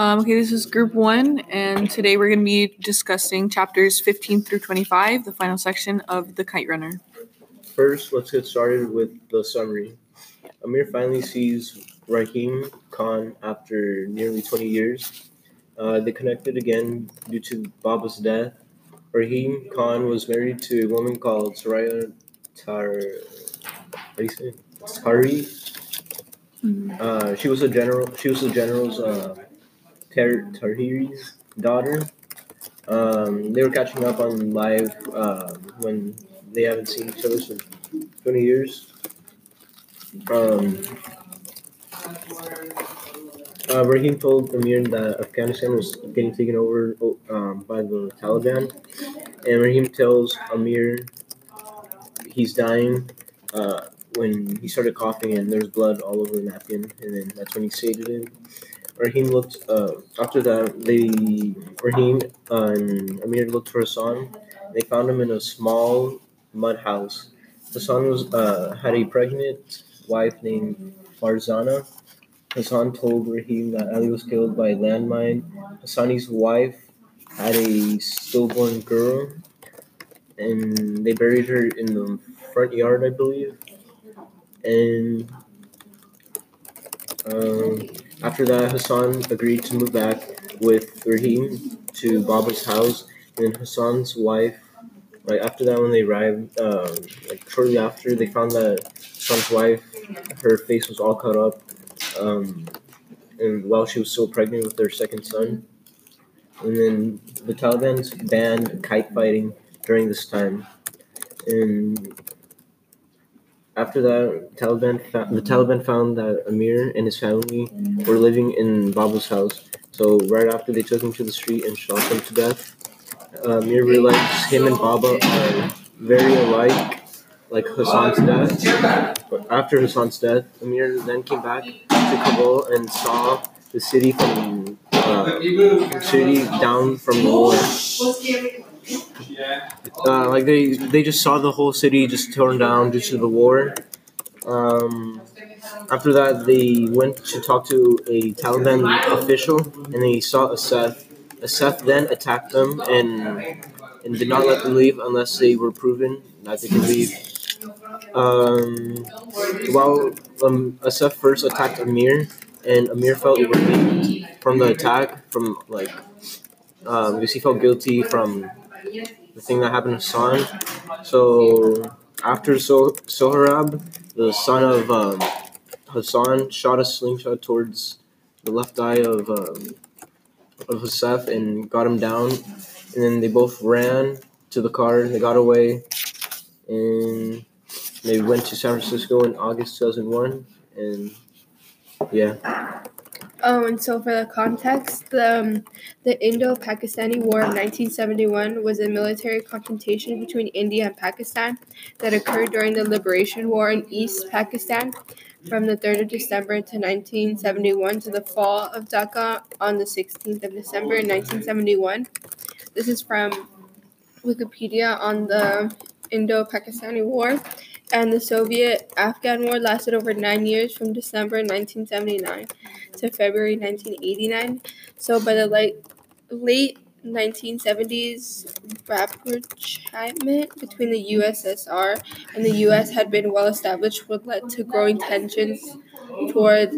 Um, okay, this is group one, and today we're going to be discussing chapters 15 through 25, the final section of The Kite Runner. First, let's get started with the summary. Amir finally sees Rahim Khan after nearly 20 years. Uh, they connected again due to Baba's death. Rahim Khan was married to a woman called Soraya Tar. How do you say? it? Tari. Uh, she was a general. She was the general's uh, Tar- Taheri's daughter. Um, they were catching up on live uh, when they haven't seen each other for 20 years. Um, uh, Rahim told Amir that Afghanistan was getting taken over um, by the Taliban, and Rahim tells Amir he's dying uh, when he started coughing and there's blood all over the napkin, and then that's when he sated him. Rahim looked. Uh, after that, they uh, and Amir looked for Hassan. They found him in a small mud house. Hassan was uh, had a pregnant wife named Farzana. Hassan told Rahim that Ali was killed by a landmine. Hassani's wife had a stillborn girl, and they buried her in the front yard, I believe. And um, after that, Hassan agreed to move back with Rahim to Baba's house, and Hassan's wife. Like after that, when they arrived, um, like shortly after, they found that Hassan's wife, her face was all cut up, um, and while she was still pregnant with their second son. And then the Taliban banned kite fighting during this time, and after that, Taliban fa- the Taliban found that Amir and his family were living in Baba's house. So right after they took him to the street and shot him to death, uh, Amir realized him and Baba are very alike, like Hassan's death. But after Hassan's death, Amir then came back to Kabul and saw the city from uh, city down from the war. Uh, like they they just saw the whole city just torn down due to the war. Um, after that, they went to talk to a Taliban official, and they saw Assef. Assef then attacked them and and did not let them leave unless they were proven that they could leave. Um, while um, Assef first attacked Amir, and Amir felt relieved from the attack, from like um, because he felt guilty from the thing that happened to Hassan. So after so- Sohrab, the son of um, Hassan, shot a slingshot towards the left eye of um, of Assef and got him down. And then they both ran to the car. and They got away, and they went to San Francisco in August 2001. And yeah, Um, and so for the context, the, um, the Indo-Pakistani War of 1971 was a military confrontation between India and Pakistan that occurred during the Liberation War in East Pakistan from the 3rd of December to 1971 to the fall of Dhaka on the 16th of December in 1971. This is from Wikipedia on the Indo-Pakistani War. And the Soviet Afghan War lasted over nine years from December 1979 to February 1989. So by the late, late 1970s, rapprochement between the USSR and the US had been well established, would led to growing tensions toward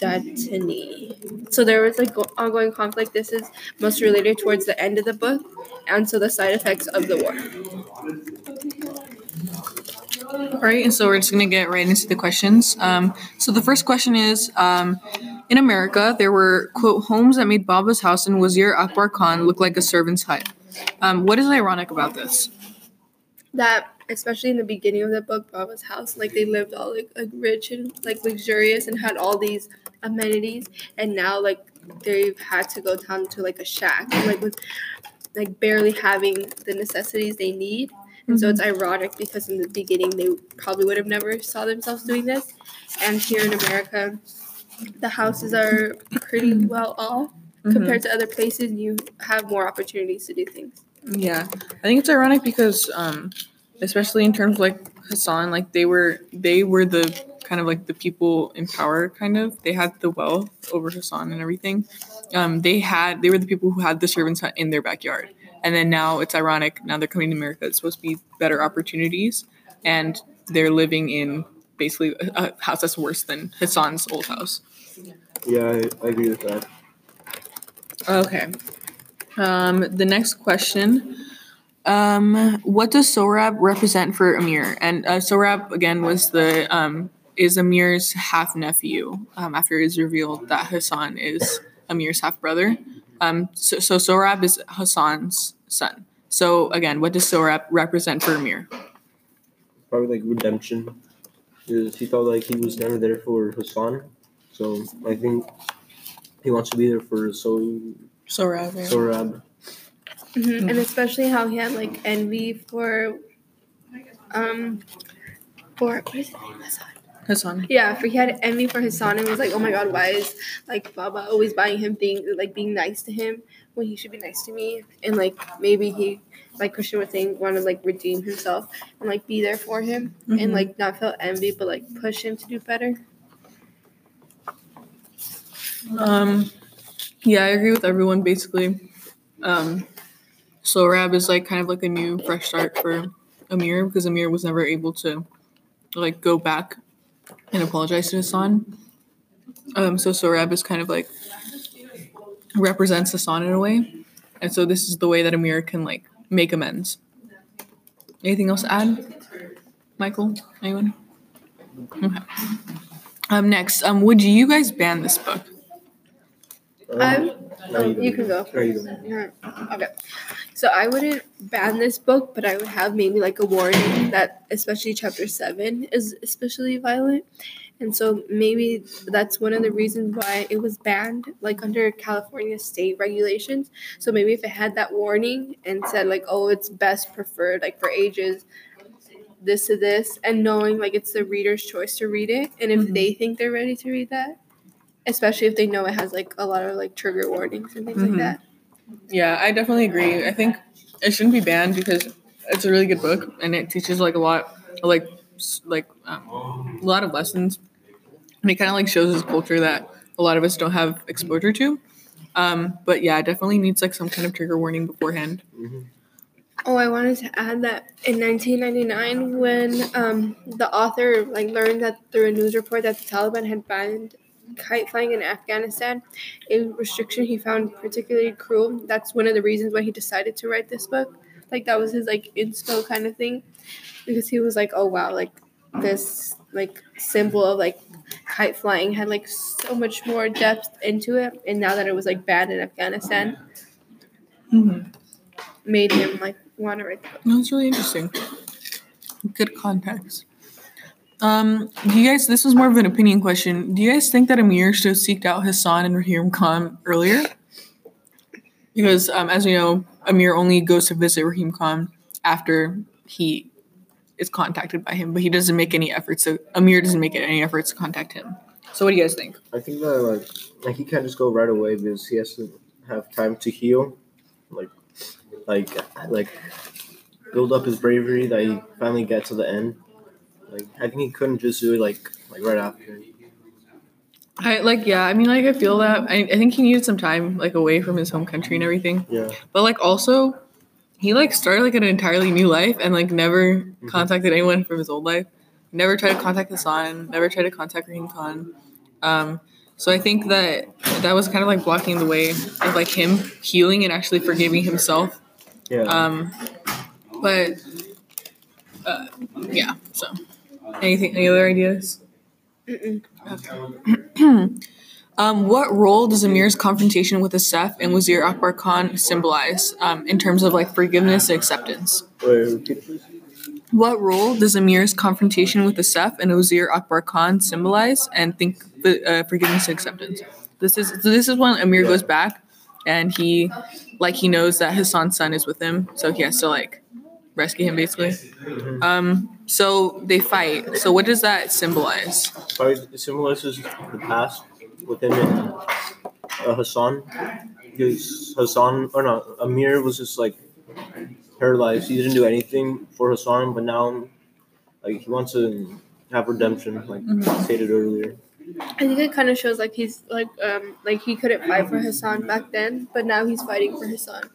Datani. So there was go- ongoing conflict. This is most related towards the end of the book, and so the side effects of the war. All right, and so we're just going to get right into the questions. Um, so the first question is um, In America, there were, quote, homes that made Baba's house and Wazir Akbar Khan look like a servant's hut. Um, what is ironic about this? that especially in the beginning of the book Baba's house like they lived all like, like rich and like luxurious and had all these amenities and now like they've had to go down to like a shack like with like barely having the necessities they need and so it's ironic because in the beginning they probably would have never saw themselves doing this. And here in america the houses are pretty well off compared to other places. You have more opportunities to do things. Yeah, I think it's ironic because, um, especially in terms of, like Hassan, like they were they were the kind of like the people in power, kind of. They had the wealth over Hassan and everything. Um, they had they were the people who had the servants in their backyard, and then now it's ironic. Now they're coming to America. It's supposed to be better opportunities, and they're living in basically a, house that's worse than Hassan's old house. Yeah, I, I agree with that. Okay. Um, the next question. Um, what does Sohrab represent for Amir? And uh, Sohrab again was the um, is Amir's half nephew. Um, after it is revealed that Hassan is Amir's half brother. Um, so, so Sohrab is Hassan's son. So again, what does Sohrab represent for Amir? Probably like redemption. Because he felt like he was never there for his son. So I think he wants to be there for so Sohrab. Yeah. Sohrab. hmm And especially how he had like envy for, um, for what is his it? Hassan. Hassan. Yeah, for he had envy for Hassan and was like, oh my god, why is like Baba always buying him things, like being nice to him when he should be nice to me? And like maybe he, like Christian was saying, want to like redeem himself and like be there for him Mhm. and like not feel envy, but like push him to do better. Um, yeah, I agree with everyone basically. Um, Sohrab is like kind of like a new fresh start for Amir because Amir was never able to like go back and apologize to Hassan. Um, so Sohrab is kind of like represents Hassan in a way, and so this is the way that Amir can like make amends. Anything else to add, Michael? Anyone? Okay. Um, next, um, would you guys ban this book? I'm, No, oh, you you can go. No, you don't. Yeah. Okay. So I wouldn't ban this book, but I would have maybe like a warning that especially chapter seven is especially violent. And so maybe that's one of the reasons why it was banned, like under California state regulations. So maybe if it had that warning and said like, oh, it's best preferred like for ages this to this, and knowing like it's the reader's choice to read it, and if Mhm. they think they're ready to read that, especially if they know it has like a lot of like trigger warnings and things Mhm. like that. Yeah, I definitely agree. I think it shouldn't be banned because it's a really good book and it teaches like a lot, like s- like um, a lot of lessons, and it kind of like shows this culture that a lot of us don't have exposure to. Um, but yeah, definitely needs like some kind of trigger warning beforehand. Oh, I wanted to add that in 1999, when um, the author like learned that through a news report that the Taliban had banned kite flying in Afghanistan, a restriction he found particularly cruel. That's one of the reasons why he decided to write this book. Like that was his like inspo kind of thing, because he was like, oh wow, like this like symbol of like kite flying had like so much more depth into it, and now that it was like banned in Afghanistan, made him like want to write the book. It's really interesting. Good context. Um, do you guys? This was more of an opinion question. Do you guys think that Amir should have seeked out Hassan and Rahim Khan earlier? Because, um, as we know, Amir only goes to visit Rahim Khan after he is contacted by him, but he doesn't make any efforts. So Amir doesn't make any efforts to contact him. So, what do you guys think? I think that like like he can't just go right away because he has to have time to heal, like like like build up his bravery that he finally get to the end. Like I think he couldn't just do it like like right after. I like, yeah. I mean, like, I feel that. I, I think he needed some time, like, away from his home country and everything. Yeah. But like also, he like started like an entirely new life and like never contacted anyone from his old life. Never tried to contact Hassan. Never tried to contact Rahim Khan. Um, so I think that that was kind of like blocking the way of like him healing and actually forgiving himself. Yeah. Um, but uh, yeah. So anything? Any other ideas? Mm-mm. Um, what role does Amir's confrontation with Assef and Wazir Akbar Khan symbolize um, in terms of like forgiveness and acceptance? What role does Amir's confrontation with Assef and Wazir Akbar Khan symbolize and think uh, forgiveness and acceptance? This is so this is when Amir goes back and he like he knows that his son's son is with him, so he has to like rescue him basically. Um, so they fight. So what does that symbolize? Probably it symbolizes the past with him and uh, Hassan. Because Hassan, or no, Amir was just like paralyzed. He didn't do anything for Hassan, but now, like, he wants to have redemption, like Mhm. stated earlier. I think it kind of shows like he's like um like he couldn't fight for Hassan back then, but now he's fighting for Hassan.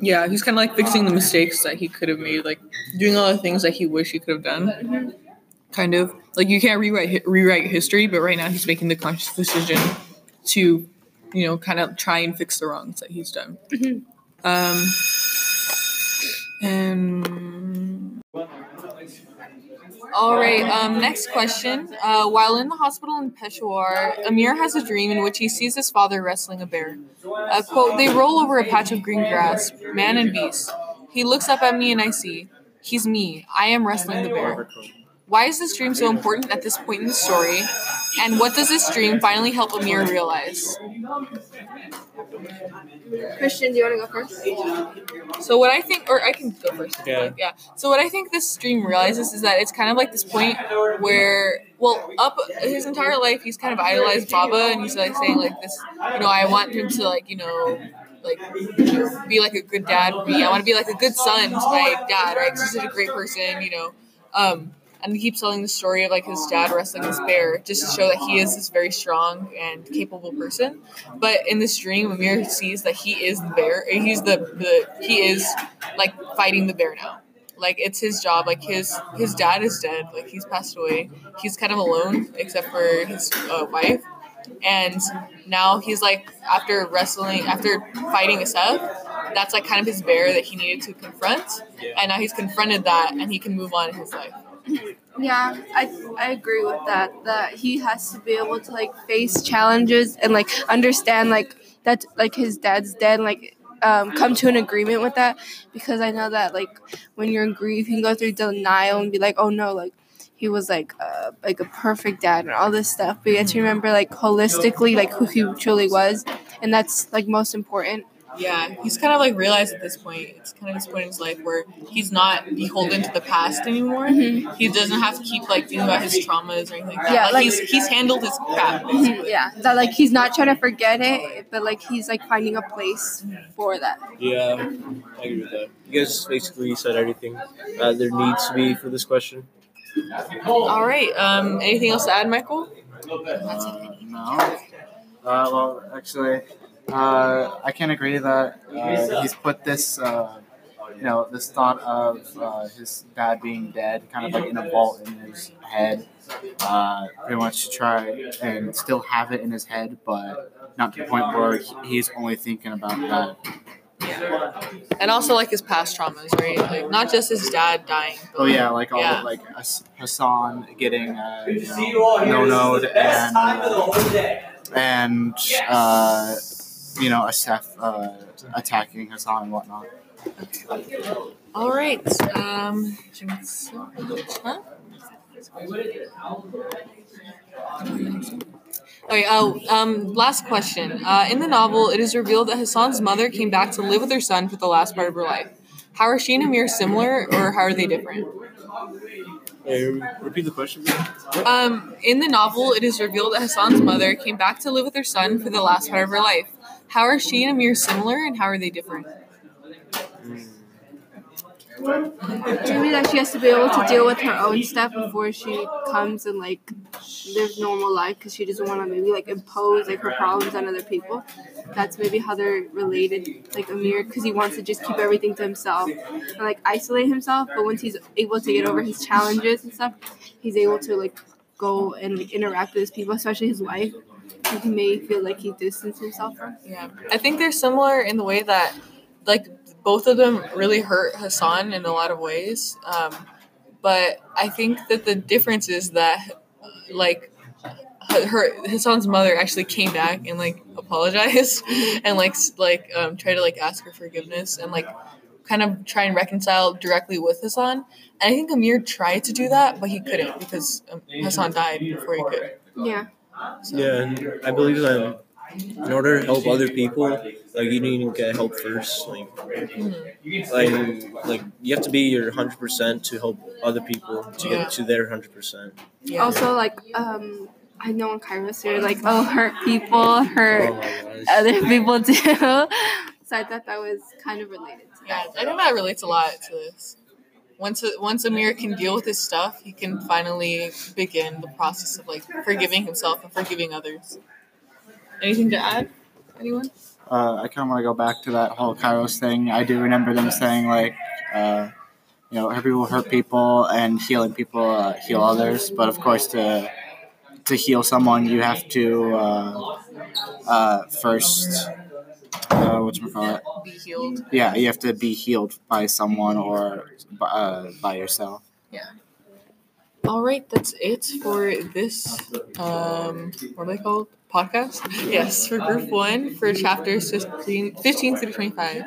Yeah, he's kind of like fixing the mistakes that he could have made, like doing all the things that he wish he could have done. Mhm. Kind of like you can't rewrite rewrite history, but right now he's making the conscious decision to, you know, kind of try and fix the wrongs that he's done. Mhm. Um, and all right. Um, next question. Uh, while in the hospital in Peshawar, Amir has a dream in which he sees his father wrestling a bear. Uh, quote, they roll over a patch of green grass, man and beast. He looks up at me and I see, he's me. I am wrestling the bear. Why is this dream so important at this point in the story? And what does this dream finally help Amir realize? Christian, do you want to go first? So what I think, or I can go first. Yeah. Yeah. So what I think this dream realizes is that it's kind of like this point where, well, up his entire life, he's kind of idolized Baba, and he's like saying like this, you know, I want him to like, you know, like you know, be like a good dad for me. I want to be like a good son to my dad, right? 'Cause he's such a great person, you know. Um, and he keeps telling the story of like his dad wrestling this bear just to show that he is this very strong and capable person. But in this dream, Amir sees that he is the bear. He's the, the he is like fighting the bear now. Like it's his job. Like his his dad is dead. Like he's passed away. He's kind of alone except for his uh, wife. And now he's like after wrestling, after fighting Assef, that's like kind of his bear that he needed to confront. And now he's confronted that, and he can move on in his life. Yeah, I I agree with that. That he has to be able to like face challenges and like understand like that like his dad's dead. Like um, come to an agreement with that because I know that like when you're in grief, you can go through denial and be like, oh no, like he was like uh, like a perfect dad and all this stuff. But you have to remember like holistically like who he truly was, and that's like most important. Yeah, he's kind of like realized at this point. It's kind of this point in his life where he's not beholden to the past anymore. Mhm. He doesn't have to keep like thinking about his traumas or anything like that. Yeah, like, like- he's he's handled his crap. Basically. Yeah, that like he's not trying to forget it, but like he's like finding a place for that. Yeah, I agree with that. You guys basically said everything that there needs to be for this question. All right. Um. Anything else to add, Michael? Uh, no. Uh, well, actually, uh, I can't agree that uh, he's put this, uh, you know, this thought of uh, his dad being dead kind of like in a vault in his head. Uh, pretty much to try and still have it in his head, but not to the point where he's only thinking about that. Yeah. And also like his past traumas, right? Like not just his dad dying. But Oh yeah, like all Yeah. like Hass- Hassan getting uh, you know, no node and and uh, you know Assef uh, attacking Hassan and whatnot. All right. Um. Huh? Okay, oh, um, last question. Uh, in the novel, it is revealed that Hassan's mother came back to live with her son for the last part of her life. How are she and Amir similar, or how are they different? Hey, repeat the question. Um, in the novel, it is revealed that Hassan's mother came back to live with her son for the last part of her life. How are she and Amir similar, and how are they different? Maybe that she has to be able to deal with her own stuff before she comes and like live normal life because she doesn't want to maybe like impose like her problems on other people. That's maybe how they're related, like Amir, because he wants to just keep everything to himself and like isolate himself. But once he's able to get over his challenges and stuff, he's able to like go and like interact with his people, especially his wife. May feel like he distanced himself from. Yeah, I think they're similar in the way that, like, both of them really hurt Hassan in a lot of ways. Um, but I think that the difference is that, like, her, Hassan's mother actually came back and like apologized and like like um, try to like ask her forgiveness and like kind of try and reconcile directly with Hassan. And I think Amir tried to do that, but he couldn't because um, Hassan died before he could. Yeah. Yeah, and I believe that in order to help other people, like you need to get help first. Like, like, like you have to be your hundred percent to help other people to get to their hundred percent. Yeah. Also, like, um, I know in Kairos, you're like, oh, hurt people, hurt Oh other people too. so I thought that was kind of related to yeah, that. I think that relates a lot to this. Once once Amir can deal with his stuff, he can finally begin the process of like forgiving himself and forgiving others. Anything to add? Anyone? uh, I kind of want to go back to that whole Kairos thing. I do remember them saying like, uh, you know, hurt people hurt people, and healing people uh, heal others. But of course, to to heal someone, you have to uh, uh, first. Uh, what you call it? Be healed. Yeah, you have to be healed by someone or uh, by yourself. Yeah. All right, that's it for this. Um, what are they called? Podcast? Yes, for group one for chapters 15, 15 through 25.